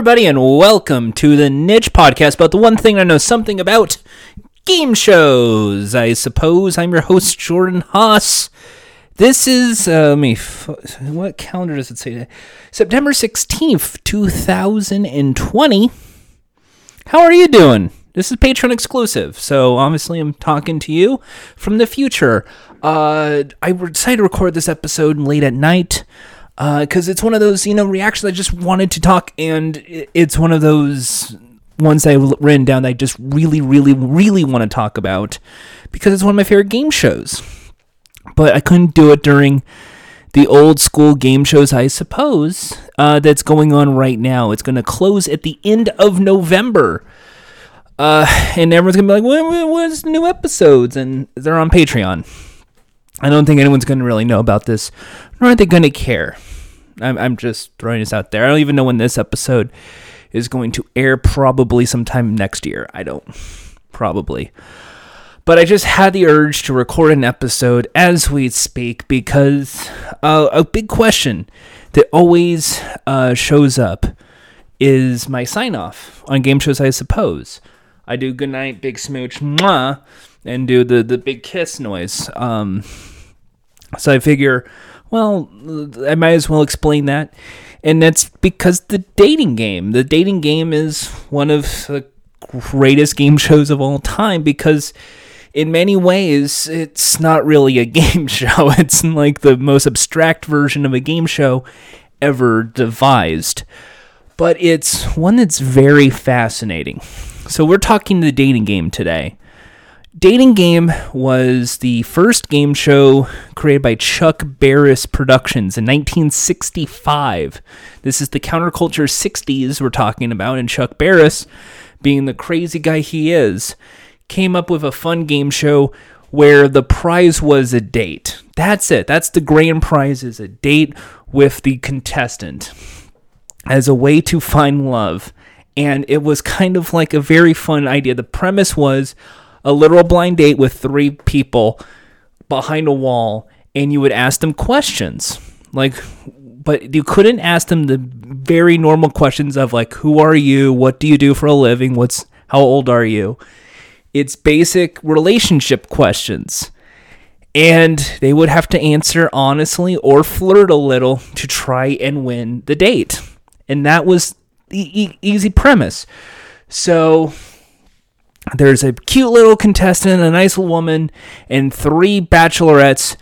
everybody, and welcome to the Niche Podcast about the one thing I know something about game shows. I suppose I'm your host, Jordan Haas. This is, uh, me, what calendar does it say today? September 16th, 2020. How are you doing? This is Patreon exclusive, so obviously I'm talking to you from the future. Uh, I decided to record this episode late at night because it's one of those you know reactions I just wanted to talk, and it's one of those ones I've written down that I just really, really, really want to talk about because it's one of my favorite game shows. But I couldn't do it during the old school game shows, I suppose, uh, that's going on right now. It's going to close at the end of November. Uh, and everyone's going to be like, when's new episodes? And they're on Patreon. I don't think anyone's going to really know about this, nor are they going to care. I'm, I'm just throwing this out there. I don't even know when this episode is going to air, probably sometime next year. I don't. Probably. But I just had the urge to record an episode as we speak because uh, a big question that always uh, shows up is my sign off on game shows, I suppose. I do good night, big smooch, mwah, and do the, the big kiss noise. Um, so I figure, well, I might as well explain that. And that's because the dating game. The dating game is one of the greatest game shows of all time because in many ways it's not really a game show. It's like the most abstract version of a game show ever devised. But it's one that's very fascinating. So we're talking the dating game today. Dating Game was the first game show created by Chuck Barris Productions in 1965. This is the counterculture 60s we're talking about, and Chuck Barris, being the crazy guy he is, came up with a fun game show where the prize was a date. That's it. That's the grand prize is a date with the contestant as a way to find love. And it was kind of like a very fun idea. The premise was a literal blind date with three people behind a wall, and you would ask them questions. Like, but you couldn't ask them the very normal questions of like, who are you? What do you do for a living? What's how old are you? It's basic relationship questions. And they would have to answer honestly or flirt a little to try and win the date. And that was the e- easy premise. So there's a cute little contestant, a nice little woman, and three bachelorettes.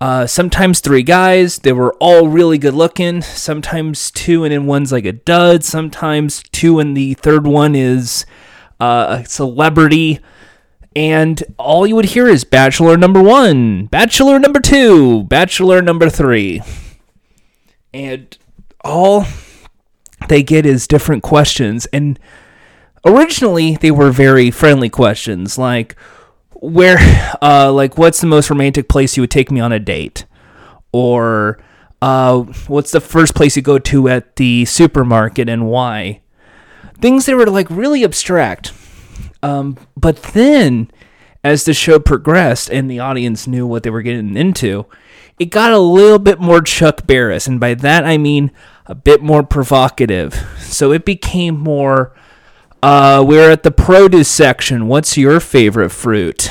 Uh, sometimes three guys. They were all really good looking. Sometimes two, and then one's like a dud. Sometimes two, and the third one is uh, a celebrity. And all you would hear is Bachelor number one, Bachelor number two, Bachelor number three. And all they get is different questions. And originally they were very friendly questions like where uh like what's the most romantic place you would take me on a date? Or uh what's the first place you go to at the supermarket and why? Things that were like really abstract. Um but then as the show progressed and the audience knew what they were getting into it got a little bit more Chuck Barris. And by that I mean a bit more provocative. So it became more uh, we're at the produce section. What's your favorite fruit?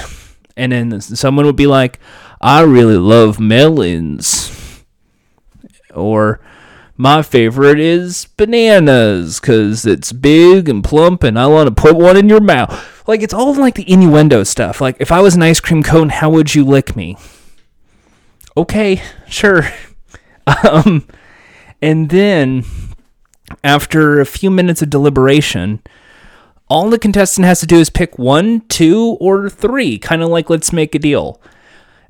And then someone would be like, I really love melons. Or, my favorite is bananas because it's big and plump and I want to put one in your mouth. Like, it's all like the innuendo stuff. Like, if I was an ice cream cone, how would you lick me? Okay, sure. um, and then, after a few minutes of deliberation, all the contestant has to do is pick one, two, or three, kind of like let's make a deal.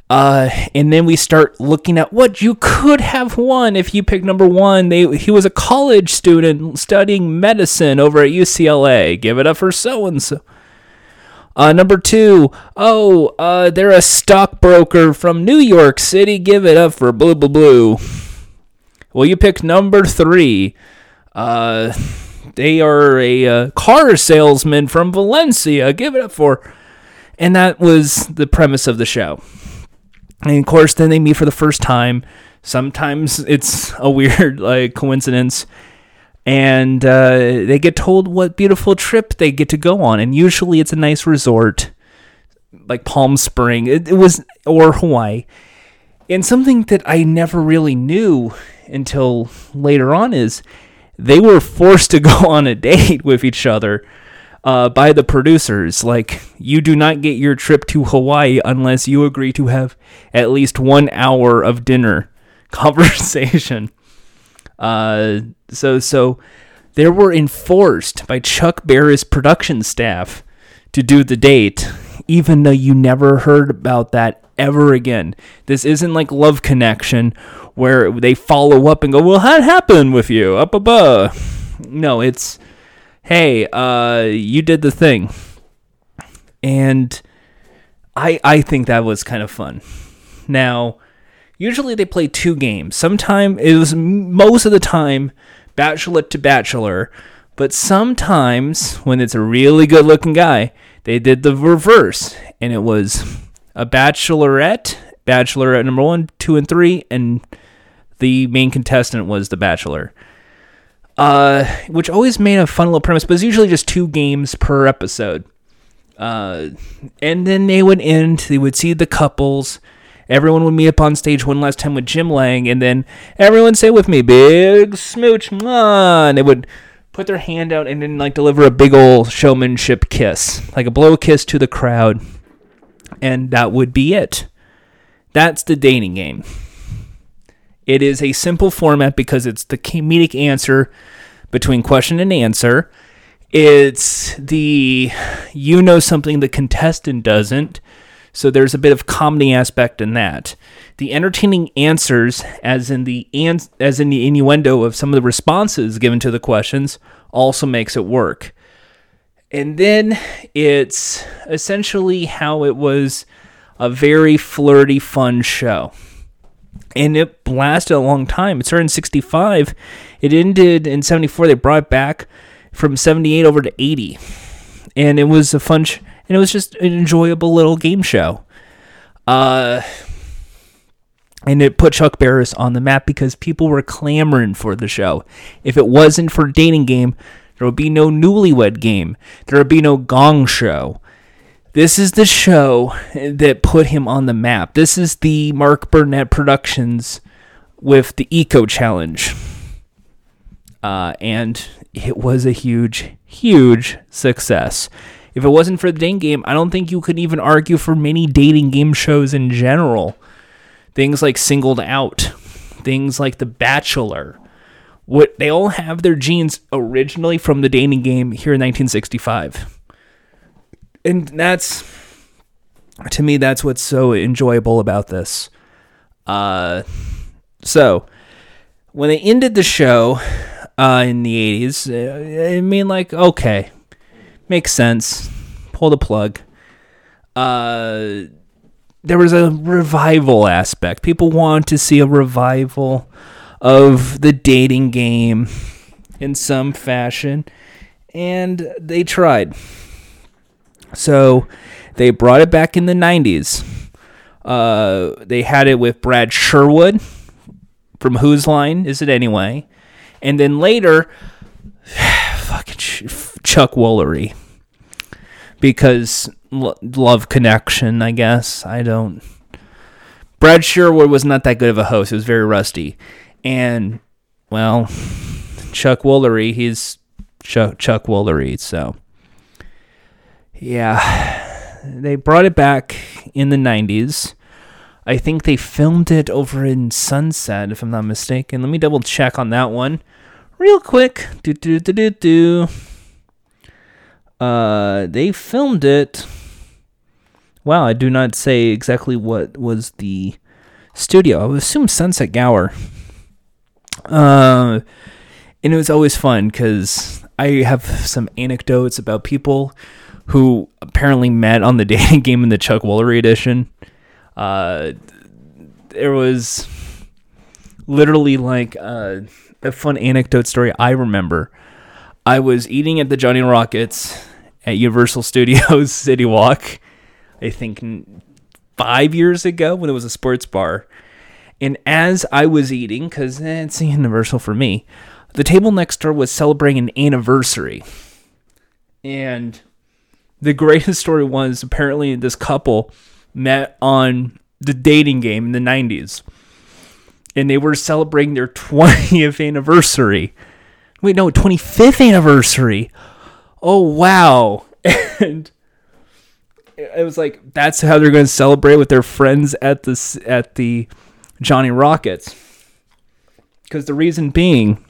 Uh, and then we start looking at what you could have won if you pick number one. They he was a college student studying medicine over at UCLA. Give it up for so and so. Uh, number two, oh, uh, they're a stockbroker from New York City. Give it up for blue, blue, blue. Well, you picked number three. Uh, they are a uh, car salesman from Valencia. Give it up for. And that was the premise of the show. And of course, then they meet for the first time. Sometimes it's a weird like coincidence. and uh, they get told what beautiful trip they get to go on, and usually it's a nice resort, like Palm Spring. It, it was or Hawaii, and something that I never really knew until later on is they were forced to go on a date with each other uh, by the producers. Like, you do not get your trip to Hawaii unless you agree to have at least one hour of dinner conversation. Uh, so, so they were enforced by Chuck Barris production staff to do the date, even though you never heard about that ever again. This isn't like Love Connection where they follow up and go, "Well, what happened with you?" Up above. No, it's, "Hey, uh, you did the thing," and I I think that was kind of fun. Now, usually they play two games. Sometimes it was most of the time bachelor to bachelor, but sometimes when it's a really good-looking guy, they did the reverse, and it was a bachelorette, bachelorette number one, two, and three, and the main contestant was the bachelor. Uh, which always made a fun little premise, but it's usually just two games per episode. Uh, and then they would end. They would see the couples. Everyone would meet up on stage one last time with Jim Lange, and then everyone say with me, "Big smooch," mwah, and they would put their hand out and then like deliver a big old showmanship kiss, like a blow kiss to the crowd, and that would be it. That's the dating game. It is a simple format because it's the comedic answer between question and answer. It's the you know something the contestant doesn't. So there's a bit of comedy aspect in that. The entertaining answers, as in the ans- as in the innuendo of some of the responses given to the questions, also makes it work. And then it's essentially how it was a very flirty, fun show and it lasted a long time. It started in 65. It ended in 74. They brought it back from 78 over to 80. And it was a fun, and it was just an enjoyable little game show. Uh, and it put Chuck Barris on the map because people were clamoring for the show. If it wasn't for dating game, there would be no newlywed game. There would be no gong show. This is the show that put him on the map. This is the Mark Burnett Productions with the Eco Challenge. Uh, and it was a huge, huge success. If it wasn't for the dating game, I don't think you could even argue for many dating game shows in general. Things like Singled Out, things like The Bachelor. What they all have their genes originally from the dating game here in 1965 and that's to me that's what's so enjoyable about this. Uh, so when they ended the show uh, in the 80s, uh, I mean, like, okay, makes sense. Pull the plug. Uh, there was a revival aspect. People want to see a revival of the dating game in some fashion, and they tried. So they brought it back in the 90s. Uh, they had it with Brad Sherwood from Whose Line Is It Anyway? And then later, fucking Chuck Woolery. Because love connection, I guess. I don't. Brad Sherwood was not that good of a host. It was very rusty. And, well, Chuck Woolery, he's Chuck, Chuck Woolery, so. Yeah, they brought it back in the 90s. I think they filmed it over in Sunset, if I'm not mistaken. Let me double check on that one real quick. Do, do, do, do, do. Uh, they filmed it. Wow, I do not say exactly what was the studio. I would assume Sunset Gower. Uh, and it was always fun because I have some anecdotes about people who apparently met on the dating game in the Chuck Woolery edition. Uh, there was literally like uh, a fun anecdote story I remember. I was eating at the Johnny Rockets at Universal Studios City Walk, I think five years ago when it was a sports bar. And as I was eating, because eh, it's Universal for me, the table next door was celebrating an anniversary. And the greatest story was apparently this couple met on the dating game in the 90s. And they were celebrating their 20th anniversary. Wait, no, 25th anniversary. Oh, wow. And it was like that's how they're going to celebrate with their friends at the at the Johnny Rockets. Cuz the reason being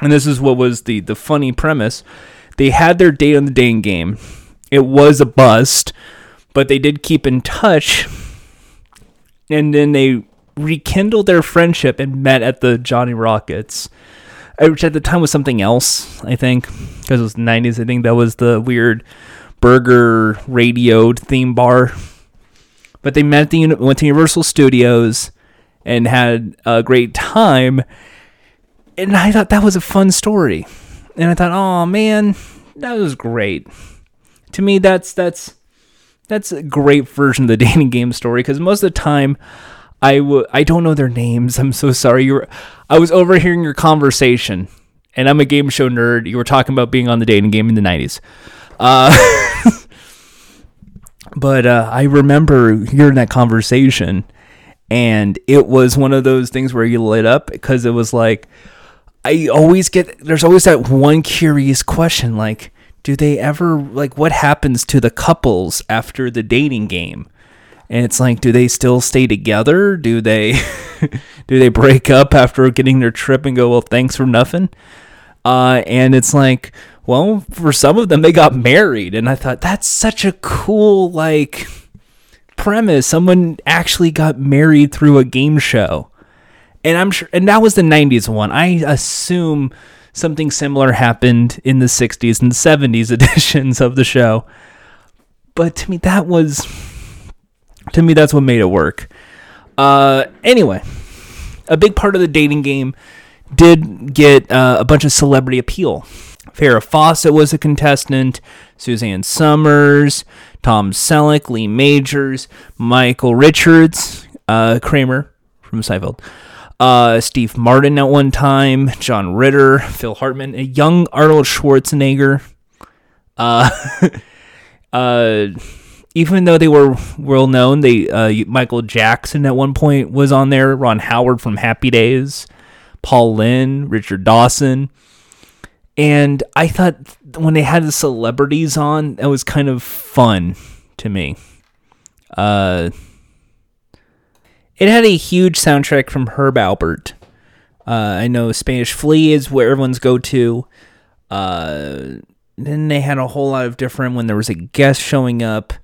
and this is what was the the funny premise, they had their date on the dating game. It was a bust, but they did keep in touch. And then they rekindled their friendship and met at the Johnny Rockets, which at the time was something else, I think, because it was the 90s. I think that was the weird burger radioed theme bar. But they met at the went to Universal Studios and had a great time. And I thought that was a fun story. And I thought, oh man, that was great. To me, that's that's that's a great version of the dating game story because most of the time I w- I don't know their names. I'm so sorry. You were I was overhearing your conversation, and I'm a game show nerd. You were talking about being on the dating game in the 90s. Uh, but uh, I remember hearing that conversation, and it was one of those things where you lit up because it was like I always get there's always that one curious question like do they ever like what happens to the couples after the dating game? And it's like do they still stay together? Do they do they break up after getting their trip and go well thanks for nothing? Uh, and it's like well, for some of them, they got married, and I thought that's such a cool like premise. Someone actually got married through a game show, and I'm sure, and that was the '90s one. I assume something similar happened in the '60s and '70s editions of the show. But to me, that was to me that's what made it work. Uh, anyway, a big part of the dating game did get uh, a bunch of celebrity appeal. Farrah Fawcett was a contestant, Suzanne Somers, Tom Selleck, Lee Majors, Michael Richards, uh, Kramer from Seinfeld, uh, Steve Martin at one time, John Ritter, Phil Hartman, a young Arnold Schwarzenegger. Uh, uh, even though they were well known, they uh, Michael Jackson at one point was on there. Ron Howard from Happy Days, Paul Lynde, Richard Dawson. And I thought when they had the celebrities on, that was kind of fun to me. Uh, it had a huge soundtrack from Herb Alpert. Uh, I know Spanish Flea is where everyone's go to. Uh, then they had a whole lot of different when there was a guest showing up.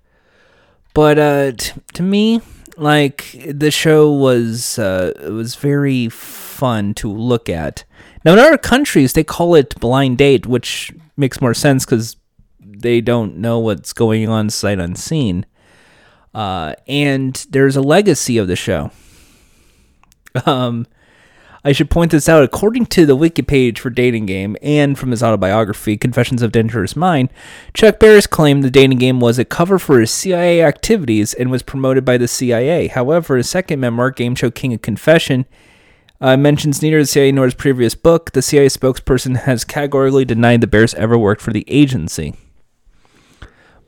But uh, t- to me, like the show was uh, was very fun to look at. Now, in other countries, they call it blind date, which makes more sense because they don't know what's going on sight unseen. Uh, and there's a legacy of the show. Um, I should point this out. According to the wiki page for Dating Game and from his autobiography, Confessions of Dangerous Mind, Chuck Barris claimed the Dating Game was a cover for his CIA activities and was promoted by the CIA. However, his second memoir, Game Show King of Confession, uh, mentions neither the CIA nor his previous book. The CIA spokesperson has categorically denied that Barris ever worked for the agency.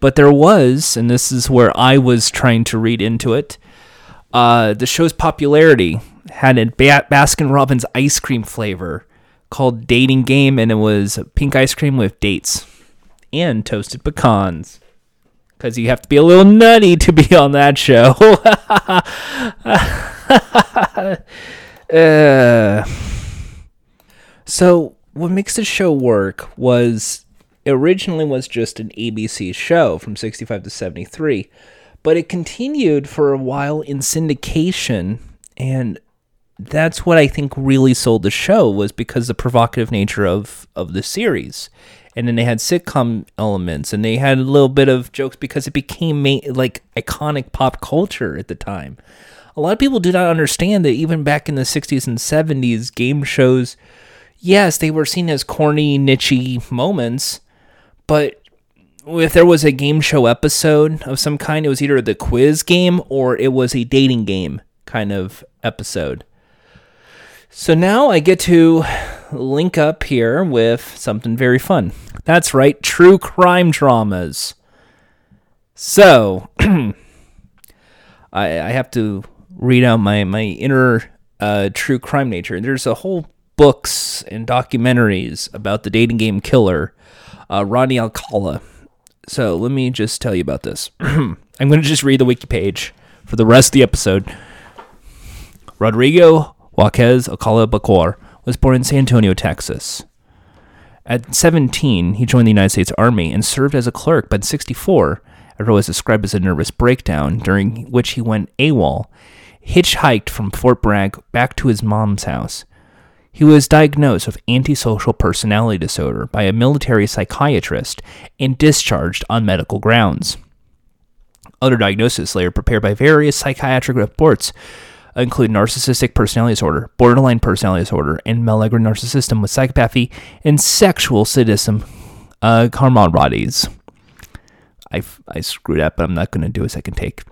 But there was, and this is where I was trying to read into it, uh, the show's popularity had a Baskin Robbins ice cream flavor called Dating Game, and it was pink ice cream with dates and toasted pecans. Because you have to be a little nutty to be on that show. Uh, so what makes the show work was originally was just an ABC show from 65 to 73, but it continued for a while in syndication and that's what I think really sold the show was because the provocative nature of of the series. And then they had sitcom elements and they had a little bit of jokes because it became ma- like iconic pop culture at the time a lot of people do not understand that even back in the 60s and 70s, game shows, yes, they were seen as corny, nichey moments, but if there was a game show episode of some kind, it was either the quiz game or it was a dating game kind of episode. So now I get to link up here with something very fun. That's right, true crime dramas. So, I, I have to read out my, my inner uh, true crime nature. There's a whole books and documentaries about the dating game killer, uh, Rodney Alcala. So let me just tell you about this. I'm going to just read the wiki page for the rest of the episode. Rodrigo Joaquez Alcala Buquor was born in San Antonio, Texas. At 17, he joined the United States Army and served as a clerk, but at 64, after was described as a nervous breakdown, during which he went AWOL, hitchhiked from Fort Bragg back to his mom's house. He was diagnosed with antisocial personality disorder by a military psychiatrist and discharged on medical grounds. Other diagnoses later prepared by various psychiatric reports include narcissistic personality disorder, borderline personality disorder, and malignant narcissism with psychopathy and sexual sadism uh, camaraderies. I, I screwed up, but I'm not going to do a second take.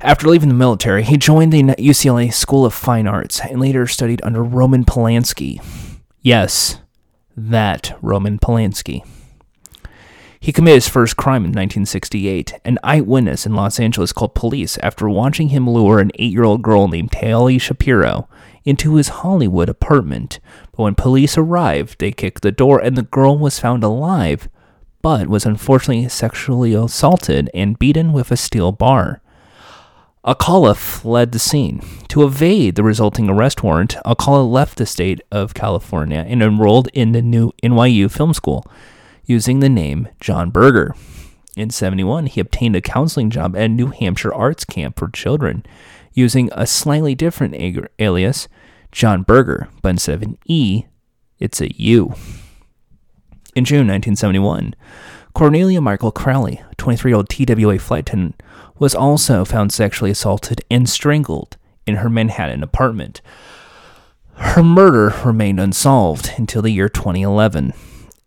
After leaving the military, he joined the UCLA School of Fine Arts and later studied under Roman Polanski. Yes, that Roman Polanski. He committed his first crime in 1968. An eyewitness in Los Angeles called police after watching him lure an eight year old girl named Tali Shapiro into his Hollywood apartment. But when police arrived, they kicked the door and the girl was found alive, but was unfortunately sexually assaulted and beaten with a steel bar. Alcala fled the scene. To evade the resulting arrest warrant, Alcala left the state of California and enrolled in the new NYU Film School using the name John Berger. In 71, he obtained a counseling job at New Hampshire Arts Camp for Children using a slightly different alias, John Berger, but instead of an E, it's a U. In June 1971, Cornelia Michael Crowley, 23 year old TWA flight attendant, was also found sexually assaulted and strangled in her Manhattan apartment. Her murder remained unsolved until the year 2011.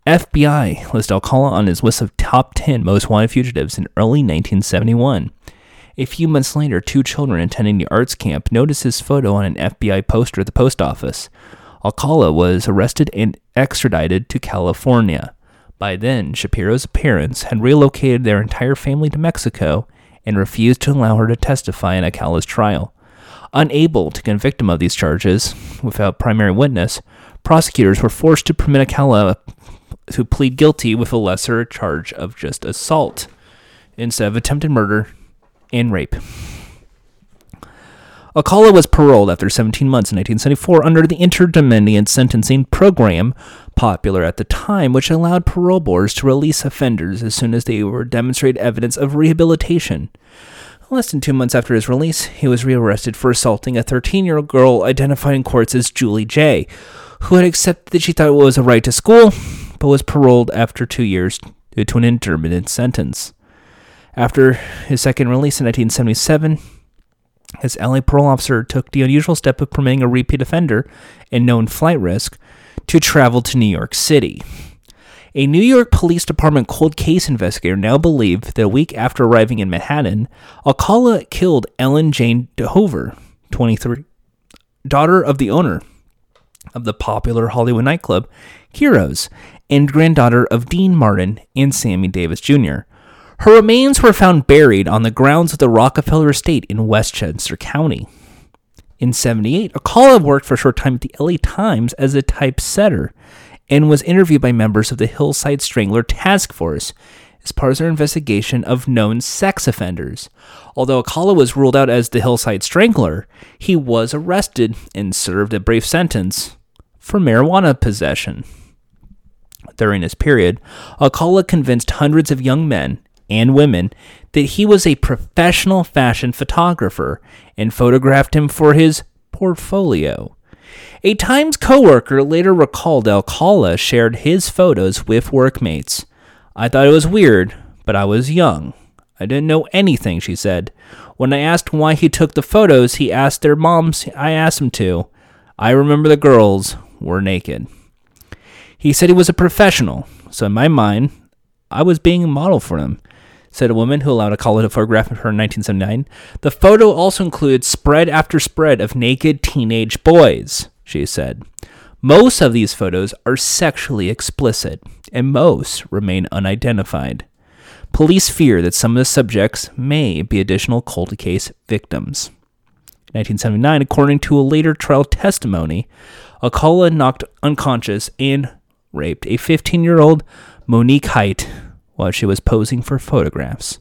FBI listed Alcala on his list of top 10 most wanted fugitives in early 1971. A few months later, two children attending the arts camp noticed his photo on an FBI poster at the post office. Alcala was arrested and extradited to California. By then, Shapiro's parents had relocated their entire family to Mexico and refused to allow her to testify in Alcala's trial. Unable to convict him of these charges without primary witness, prosecutors were forced to permit Alcala to plead guilty with a lesser charge of just assault instead of attempted murder and rape. Alcala was paroled after 17 months in 1974 under the intermediate sentencing program, popular at the time, which allowed parole boards to release offenders as soon as they were demonstrated evidence of rehabilitation. Less than two months after his release, he was rearrested for assaulting a 13 year old girl identified in courts as Julie J., who had accepted that she thought it was a right to school, but was paroled after two years due to an intermittent sentence. After his second release in 1977, his LA parole officer took the unusual step of permitting a repeat offender and known flight risk to travel to New York City. A New York Police Department cold case investigator now believed that a week after arriving in Manhattan, Alcala killed Ellen Jane DeHoover, 23, daughter of the owner of the popular Hollywood nightclub Ciro's, and granddaughter of Dean Martin and Sammy Davis Jr. Her remains were found buried on the grounds of the Rockefeller Estate in Westchester County. In 78, Alcala worked for a short time at the LA Times as a typesetter and was interviewed by members of the Hillside Strangler Task Force as part of their investigation of known sex offenders. Although Alcala was ruled out as the Hillside Strangler, he was arrested and served a brief sentence for marijuana possession. During this period, Alcala convinced hundreds of young men and women that he was a professional fashion photographer and photographed him for his portfolio. A Times coworker later recalled Alcala shared his photos with workmates. I thought it was weird, but I was young. I didn't know anything, she said. When I asked why he took the photos, he asked their moms I asked him to. I remember the girls were naked. He said he was a professional, so in my mind, I was being a model for him said a woman who allowed Alcala to photograph her in 1979. The photo also includes spread after spread of naked teenage boys, she said. Most of these photos are sexually explicit, and most remain unidentified. Police fear that some of the subjects may be additional cold case victims. In 1979, according to a later trial testimony, Alcala knocked unconscious and raped a 15 year old Monique Height while she was posing for photographs.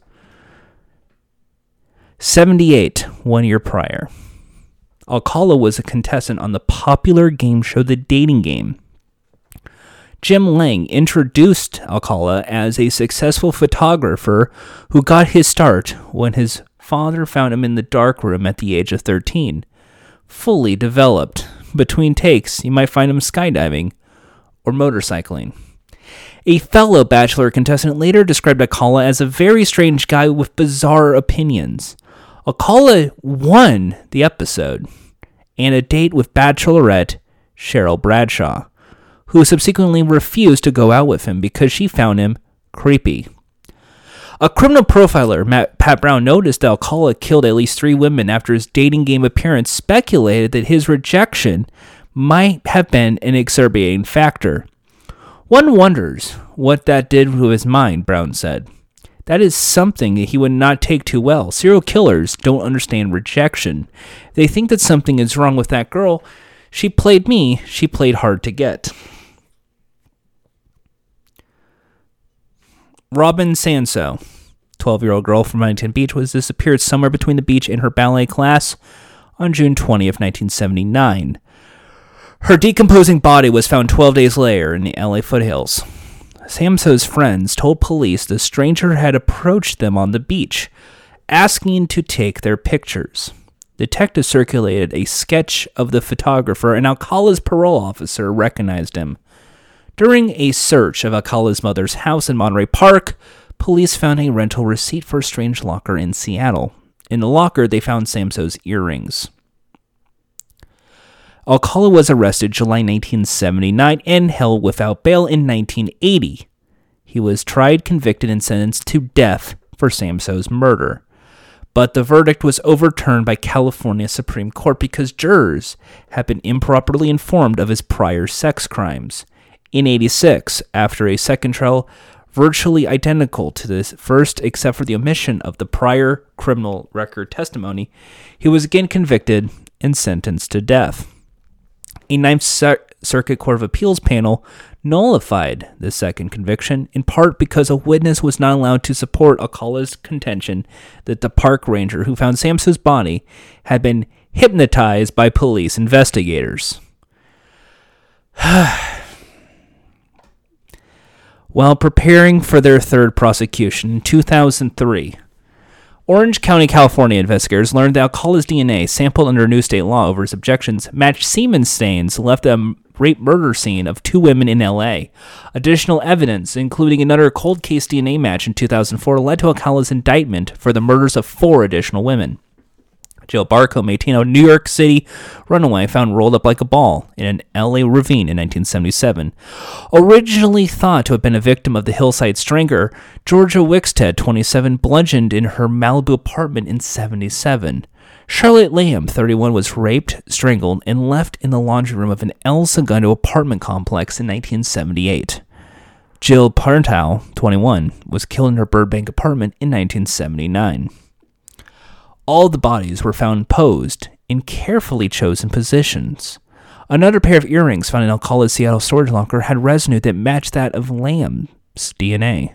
78, one year prior. Alcala was a contestant on the popular game show The Dating Game. Jim Lange introduced Alcala as a successful photographer who got his start when his father found him in the darkroom at the age of 13. Fully developed. Between takes, you might find him skydiving or motorcycling. A fellow Bachelor contestant later described Alcala as a very strange guy with bizarre opinions. Alcala won the episode and a date with Bachelorette Cheryl Bradshaw who subsequently refused to go out with him because she found him creepy. A criminal profiler, Matt, Pat Brown, noticed that Alcala killed at least three women after his dating game appearance, speculated that his rejection might have been an exacerbating factor. One wonders what that did to his mind, Brown said. That is something that he would not take too well. Serial killers don't understand rejection. They think that something is wrong with that girl. She played me, she played hard to get. Robin Samsoe, 12 year old girl from Huntington Beach, was disappeared somewhere between the beach and her ballet class on June 20 of 1979. Her decomposing body was found 12 days later in the LA foothills. Samsoe's friends told police the stranger had approached them on the beach, asking to take their pictures. Detectives circulated a sketch of the photographer, and Alcala's parole officer recognized him. During a search of Alcala's mother's house in Monterey Park, police found a rental receipt for a strange locker in Seattle. In the locker, they found Samsoe's earrings. Alcala was arrested July 1979 and held without bail in 1980. He was tried, convicted, and sentenced to death for Samsoe's murder. But the verdict was overturned by California Supreme Court because jurors had been improperly informed of his prior sex crimes. In 86, after a second trial virtually identical to this first except for the omission of the prior criminal record testimony, he was again convicted and sentenced to death. A Ninth Circuit Court of Appeals panel nullified the second conviction, in part because a witness was not allowed to support Alcala's contention that the park ranger who found Samsoe's body had been hypnotized by police investigators. While preparing for their third prosecution in 2003, Orange County, California investigators learned that Alcala's DNA, sampled under new state law over his objections, matched semen stains left at a rape murder scene of two women in LA. Additional evidence, including another cold case DNA match in 2004, led to Alcala's indictment for the murders of four additional women. Jill Barcombe, 18, a New York City runaway found rolled up like a ball in an LA ravine in 1977. Originally thought to have been a victim of the hillside strangler, Georgia Wixted, 27, bludgeoned in her Malibu apartment in 77. Charlotte Lamb, 31, was raped, strangled, and left in the laundry room of an El Segundo apartment complex in 1978. Jill Partow, 21, was killed in her Burbank apartment in 1979. All the bodies were found posed in carefully chosen positions. Another pair of earrings found in Alcala's Seattle storage locker had residue that matched that of Lamb's DNA.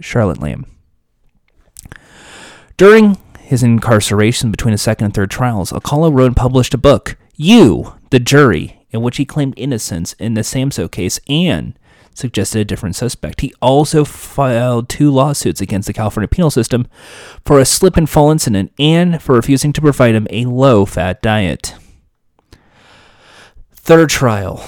Charlotte Lamb. During his incarceration between the second and third trials, Alcala wrote and published a book, You, the Jury, in which he claimed innocence in the Samsoe case and suggested a different suspect. He also filed two lawsuits against the California penal system for a slip and fall incident and for refusing to provide him a low fat diet. Third trial.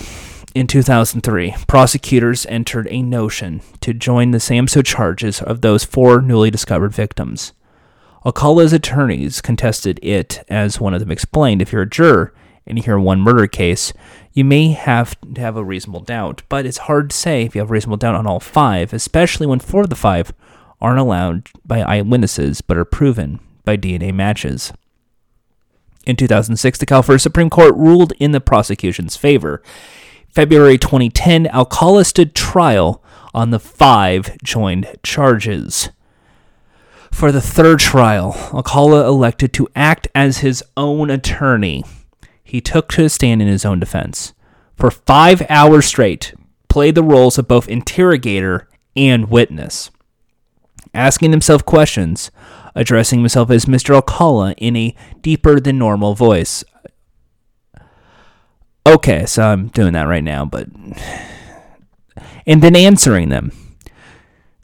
In 2003, prosecutors entered a notion to join the SAMSOE charges of those four newly discovered victims. Alcala's attorneys contested it, as one of them explained. If you're a juror and you hear one murder case, you may have to have a reasonable doubt, but it's hard to say if you have reasonable doubt on all five, especially when four of the five aren't allowed by eyewitnesses but are proven by DNA matches. In 2006, the California Supreme Court ruled in the prosecution's favor. February 2010, Alcala stood trial on the five joined charges. For the third trial, Alcala elected to act as his own attorney. He took to a stand in his own defense. For five hours straight, played the roles of both interrogator and witness, asking himself questions, addressing himself as Mr. Alcala in a deeper than normal voice. Okay, so I'm doing that right now, but. And then answering them.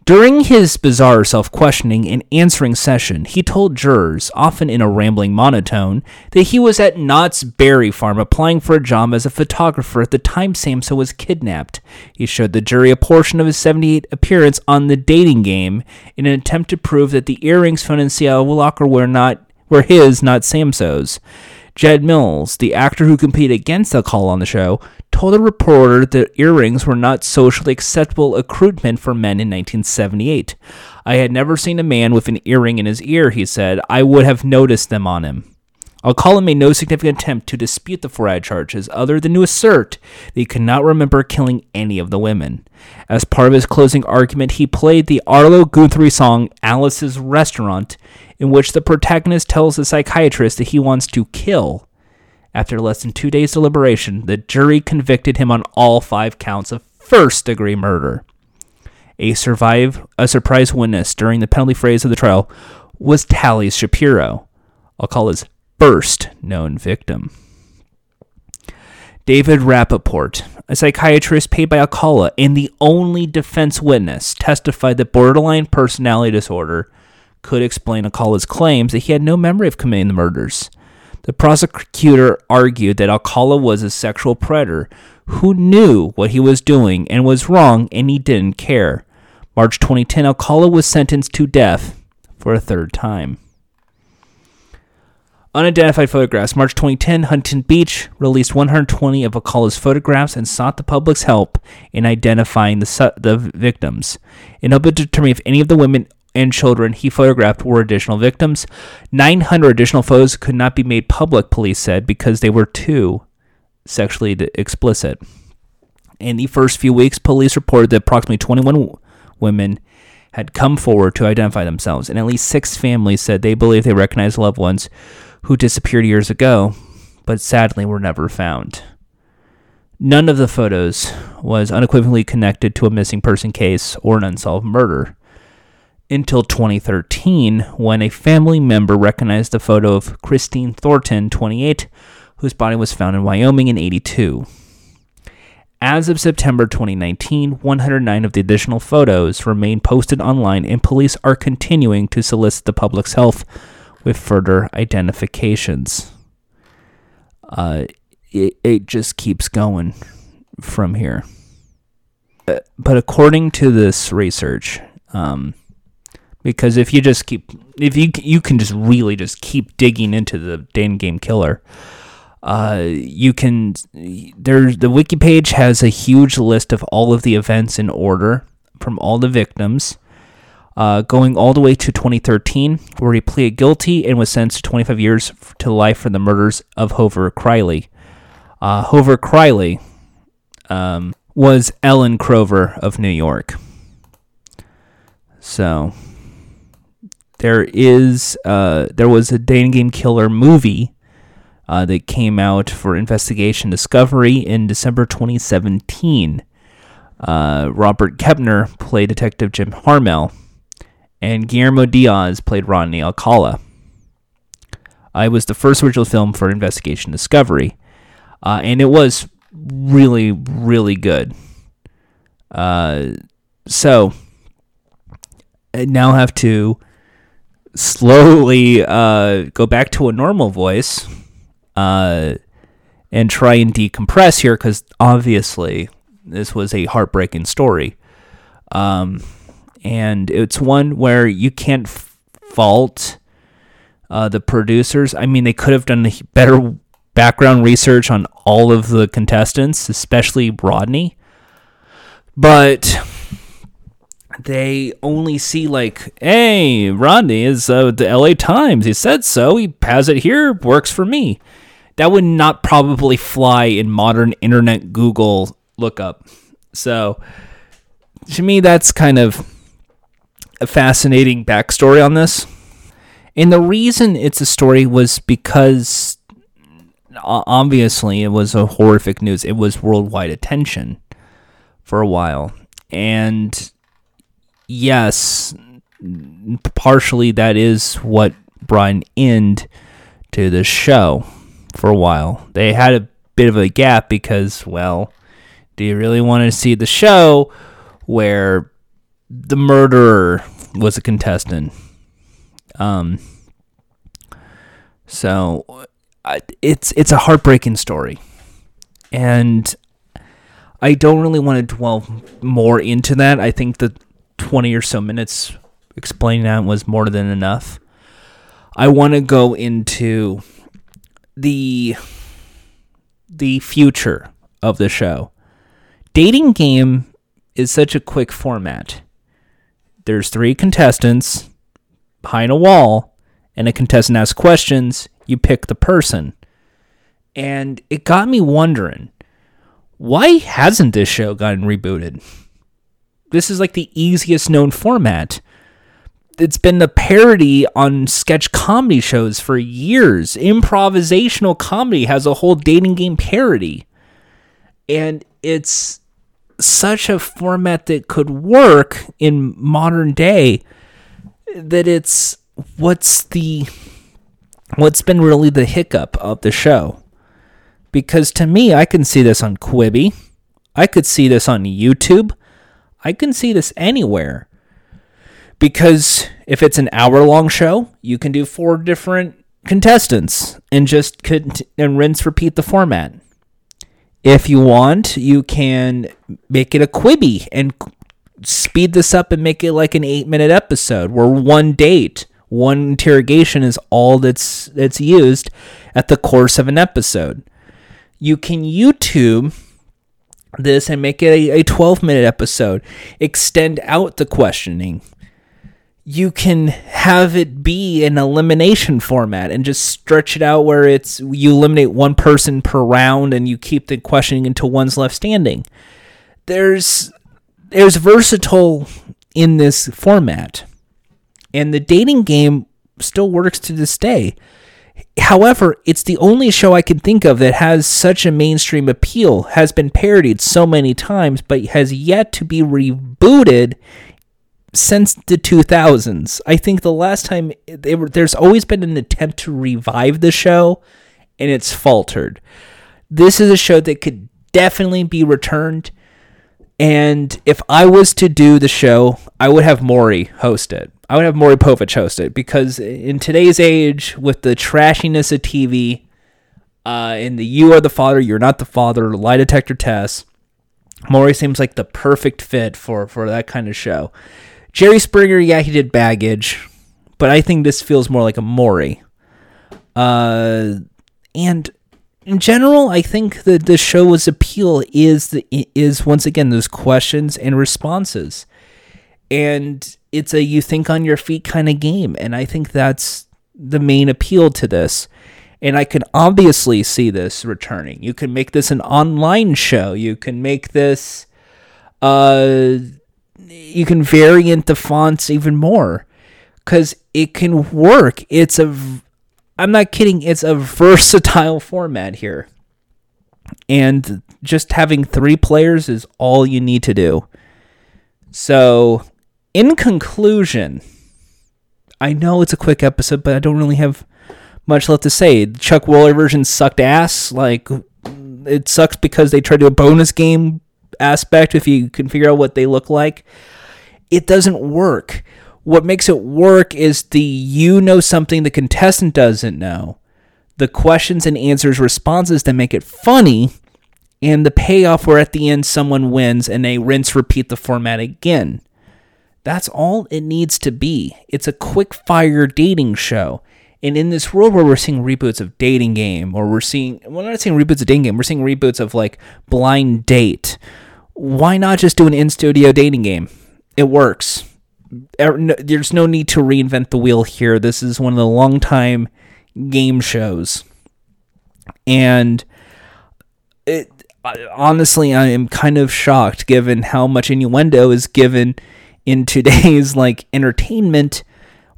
During his bizarre self questioning and answering session, he told jurors, often in a rambling monotone, that he was at Knott's Berry Farm applying for a job as a photographer at the time Samsoe was kidnapped. He showed the jury a portion of his 78 appearance on the dating game in an attempt to prove that the earrings found in Seattle Locker were not were his, not Samsoe's. Jed Mills, the actor who competed against the call on the show, told a reporter that earrings were not socially acceptable accoutrement for men in 1978. I had never seen a man with an earring in his ear, he said. I would have noticed them on him. Alcala made no significant attempt to dispute the FORAD charges, other than to assert that he could not remember killing any of the women. As part of his closing argument, he played the Arlo Guthrie song Alice's Restaurant, in which the protagonist tells the psychiatrist that he wants to kill. After less than two days' deliberation, the jury convicted him on all five counts of first degree murder. A, survive, a surprise witness during the penalty phase of the trial was Tali Shapiro. Alcala's first known victim. David Rappaport, a psychiatrist paid by Alcala and the only defense witness, testified that borderline personality disorder could explain Alcala's claims that he had no memory of committing the murders. The prosecutor argued that Alcala was a sexual predator who knew what he was doing and was wrong and he didn't care. March 2010, Alcala was sentenced to death for a third time. Unidentified photographs. March 2010, Huntington Beach released 120 of Alcala's photographs and sought the public's help in identifying the, su- the victims. In order to determine if any of the women and children he photographed were additional victims, 900 additional photos could not be made public, police said, because they were too sexually explicit. In the first few weeks, police reported that approximately 21 women had come forward to identify themselves, and at least six families said they believed they recognized loved ones who disappeared years ago, but sadly were never found. None of the photos was unequivocally connected to a missing person case or an unsolved murder. Until 2013, when a family member recognized a photo of Christine Thornton, 28, whose body was found in Wyoming in 82. As of September 2019, 109 of the additional photos remain posted online, and police are continuing to solicit the public's help with further identifications. Uh, it, it just keeps going from here. Uh, but according to this research, um, because if you just keep, if you you can just really just keep digging into the Dating Game Killer, uh, you can. There's the wiki page has a huge list of all of the events in order from all the victims uh, going all the way to 2013, where he pleaded guilty and was sentenced to 25 years to life for the murders of Hover Crilley. Uh, Hover Crilley um, was Ellen Crover of New York. So there is uh, there was a dating game killer movie uh, that came out for Investigation Discovery in December 2017. Uh, Robert Knepper played Detective Jim Harmel and Guillermo Diaz played Rodney Alcala. It was the first original film for Investigation Discovery, uh, and it was really, really good. Uh, so, I now have to slowly uh, go back to a normal voice uh, and try and decompress here because obviously this was a heartbreaking story. Um, and it's one where you can't fault uh, the producers. I mean, they could have done better background research on all of the contestants, especially Rodney. But they only see like, hey, Rodney is uh, the L.A. Times. He said so. He has it here. Works for me. That would not probably fly in modern internet Google lookup. So, to me, that's kind of a fascinating backstory on this. And the reason it's a story was because obviously it was a horrific news. It was worldwide attention for a while. And yes, partially that is what brought an end to the show for a while. They had a bit of a gap because, well, do you really want to see the show where the murderer was a contestant? Um, so uh, it's it's a heartbreaking story, and I don't really want to dwell more into that. I think that 20 or so minutes explaining that was more than enough. I want to go into the the future of the show. Dating game is such a quick format. There's three contestants behind a wall, and a contestant asks questions. You pick the person, and it got me wondering why hasn't this show gotten rebooted? This is like the easiest known format it's been the parody on sketch comedy shows for years. Improvisational comedy has a whole dating game parody. And it's such a format that could work in modern day that it's what's the what's been really the hiccup of the show. Because to me, I can see this on Quibi. I could see this on YouTube. I can see this anywhere because if it's an hour long show, you can do four different contestants and just cont- and rinse repeat the format. If you want, you can make it a Quibi and speed this up and make it like an 8 minute episode where one date, one interrogation is all that's that's used at the course of an episode. You can YouTube this and make it a, a 12 minute episode. Extend out the questioning you can have it be an elimination format and just stretch it out where it's you eliminate one person per round and you keep the questioning until one's left standing. There's there's versatile in this format. And the dating game still works to this day. However, it's the only show I can think of that has such a mainstream appeal, has been parodied so many times, but has yet to be rebooted since the 2000s. I think the last time were, there's always been an attempt to revive the show and it's faltered. This is a show that could definitely be returned. And if I was to do the show, I would have Maury host it. I would have Maury Povich host it because in today's age, with the trashiness of TV, uh, in the you are the father, you're not the father, lie detector tests, Maury seems like the perfect fit for, for that kind of show. Jerry Springer, yeah, he did baggage, but I think this feels more like a Maury. Uh, and in general, I think that the show's appeal is the, is once again those questions and responses, and it's a you think on your feet kind of game, and I think that's the main appeal to this. And I can obviously see this returning. You can make this an online show. You can make this, uh, you can variant the fonts even more because it can work. It's a, I'm not kidding, it's a versatile format here. And just having three players is all you need to do. So, in conclusion, I know it's a quick episode, but I don't really have much left to say. Chuck Woolery version sucked ass. Like, it sucks because they tried to do a bonus game aspect if you can figure out what they look like. It doesn't work. What makes it work is the you know something the contestant doesn't know, the questions and answers responses that make it funny, and the payoff where at the end someone wins and they rinse repeat the format again. That's all it needs to be. It's a quick fire dating show. And in this world where we're seeing reboots of dating game, or we're seeing, we're not seeing reboots of dating game, we're seeing reboots of like blind date why not just do an in studio dating game? it works. Er, there's no need to reinvent the wheel here. This is one of the long time game shows. And it honestly I am kind of shocked given how much innuendo is given in today's like entertainment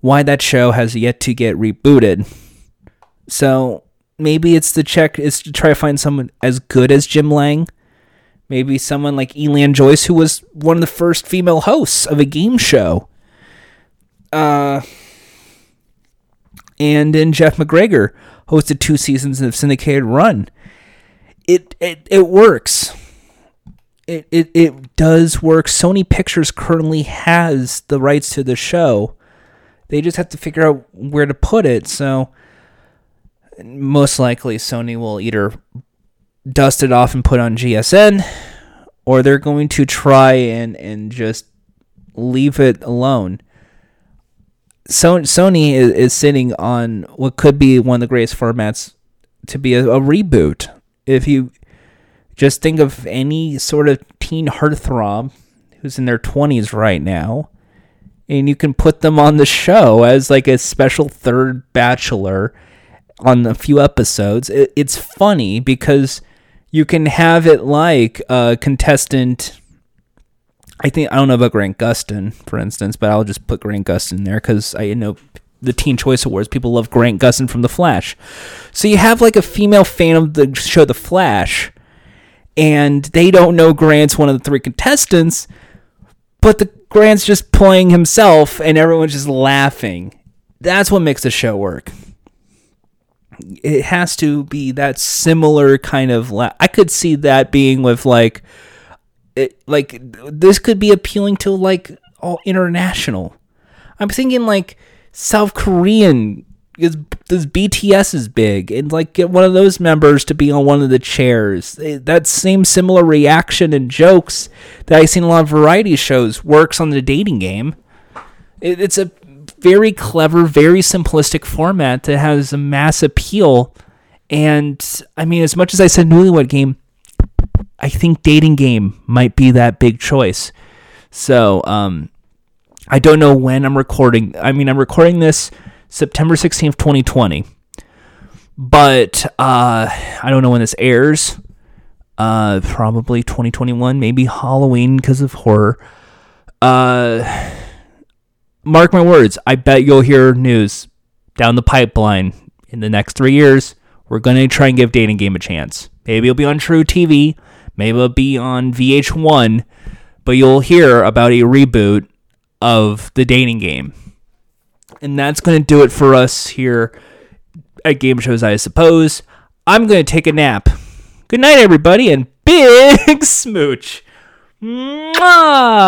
why that show has yet to get rebooted. So maybe it's the check is to try to find someone as good as Jim Lange. Maybe someone like Elaine Joyce, who was one of the first female hosts of a game show. Uh, and then Jeff McGregor hosted two seasons of syndicated run. It it it works. It, it it does work. Sony Pictures currently has the rights to the show. They just have to figure out where to put it. So most likely Sony will either dust it off and put on GSN or they're going to try and and just leave it alone. So, Sony is, is sitting on what could be one of the greatest formats to be a, a reboot. If you just think of any sort of teen heartthrob who's in their 20s right now, and you can put them on the show as like a special third bachelor on a few episodes. It's funny because you can have it like a contestant. I think I don't know about Grant Gustin, for instance, but I'll just put Grant Gustin there because I know the Teen Choice Awards. People love Grant Gustin from The Flash, so you have like a female fan of the show The Flash, and they don't know Grant's one of the three contestants, but the Grant's just playing himself, and everyone's just laughing. That's what makes the show work it has to be that similar kind of la- I could see that being with like it, like this could be appealing to like all international. I'm thinking like South Korean this BTS is big and like get one of those members to be on one of the chairs. That same similar reaction and jokes that I seen a lot of variety shows works on the dating game. It, it's a very clever, very simplistic format that has a mass appeal. And I mean, as much as I said Newlywed Game, I think Dating Game might be that big choice. So, um, I don't know when I'm recording. I mean, I'm recording this September 16th, 2020. But uh, I don't know when this airs. Uh, probably 2021, maybe Halloween because of horror. Uh, mark my words, I bet you'll hear news down the pipeline in the next three years. We're going to try and give Dating Game a chance. Maybe it'll be on truTV, maybe it'll be on VH1, but you'll hear about a reboot of the dating game. And that's going to do it for us here at Game Shows, I suppose. I'm going to take a nap. Good night, everybody, and big smooch. Mwah!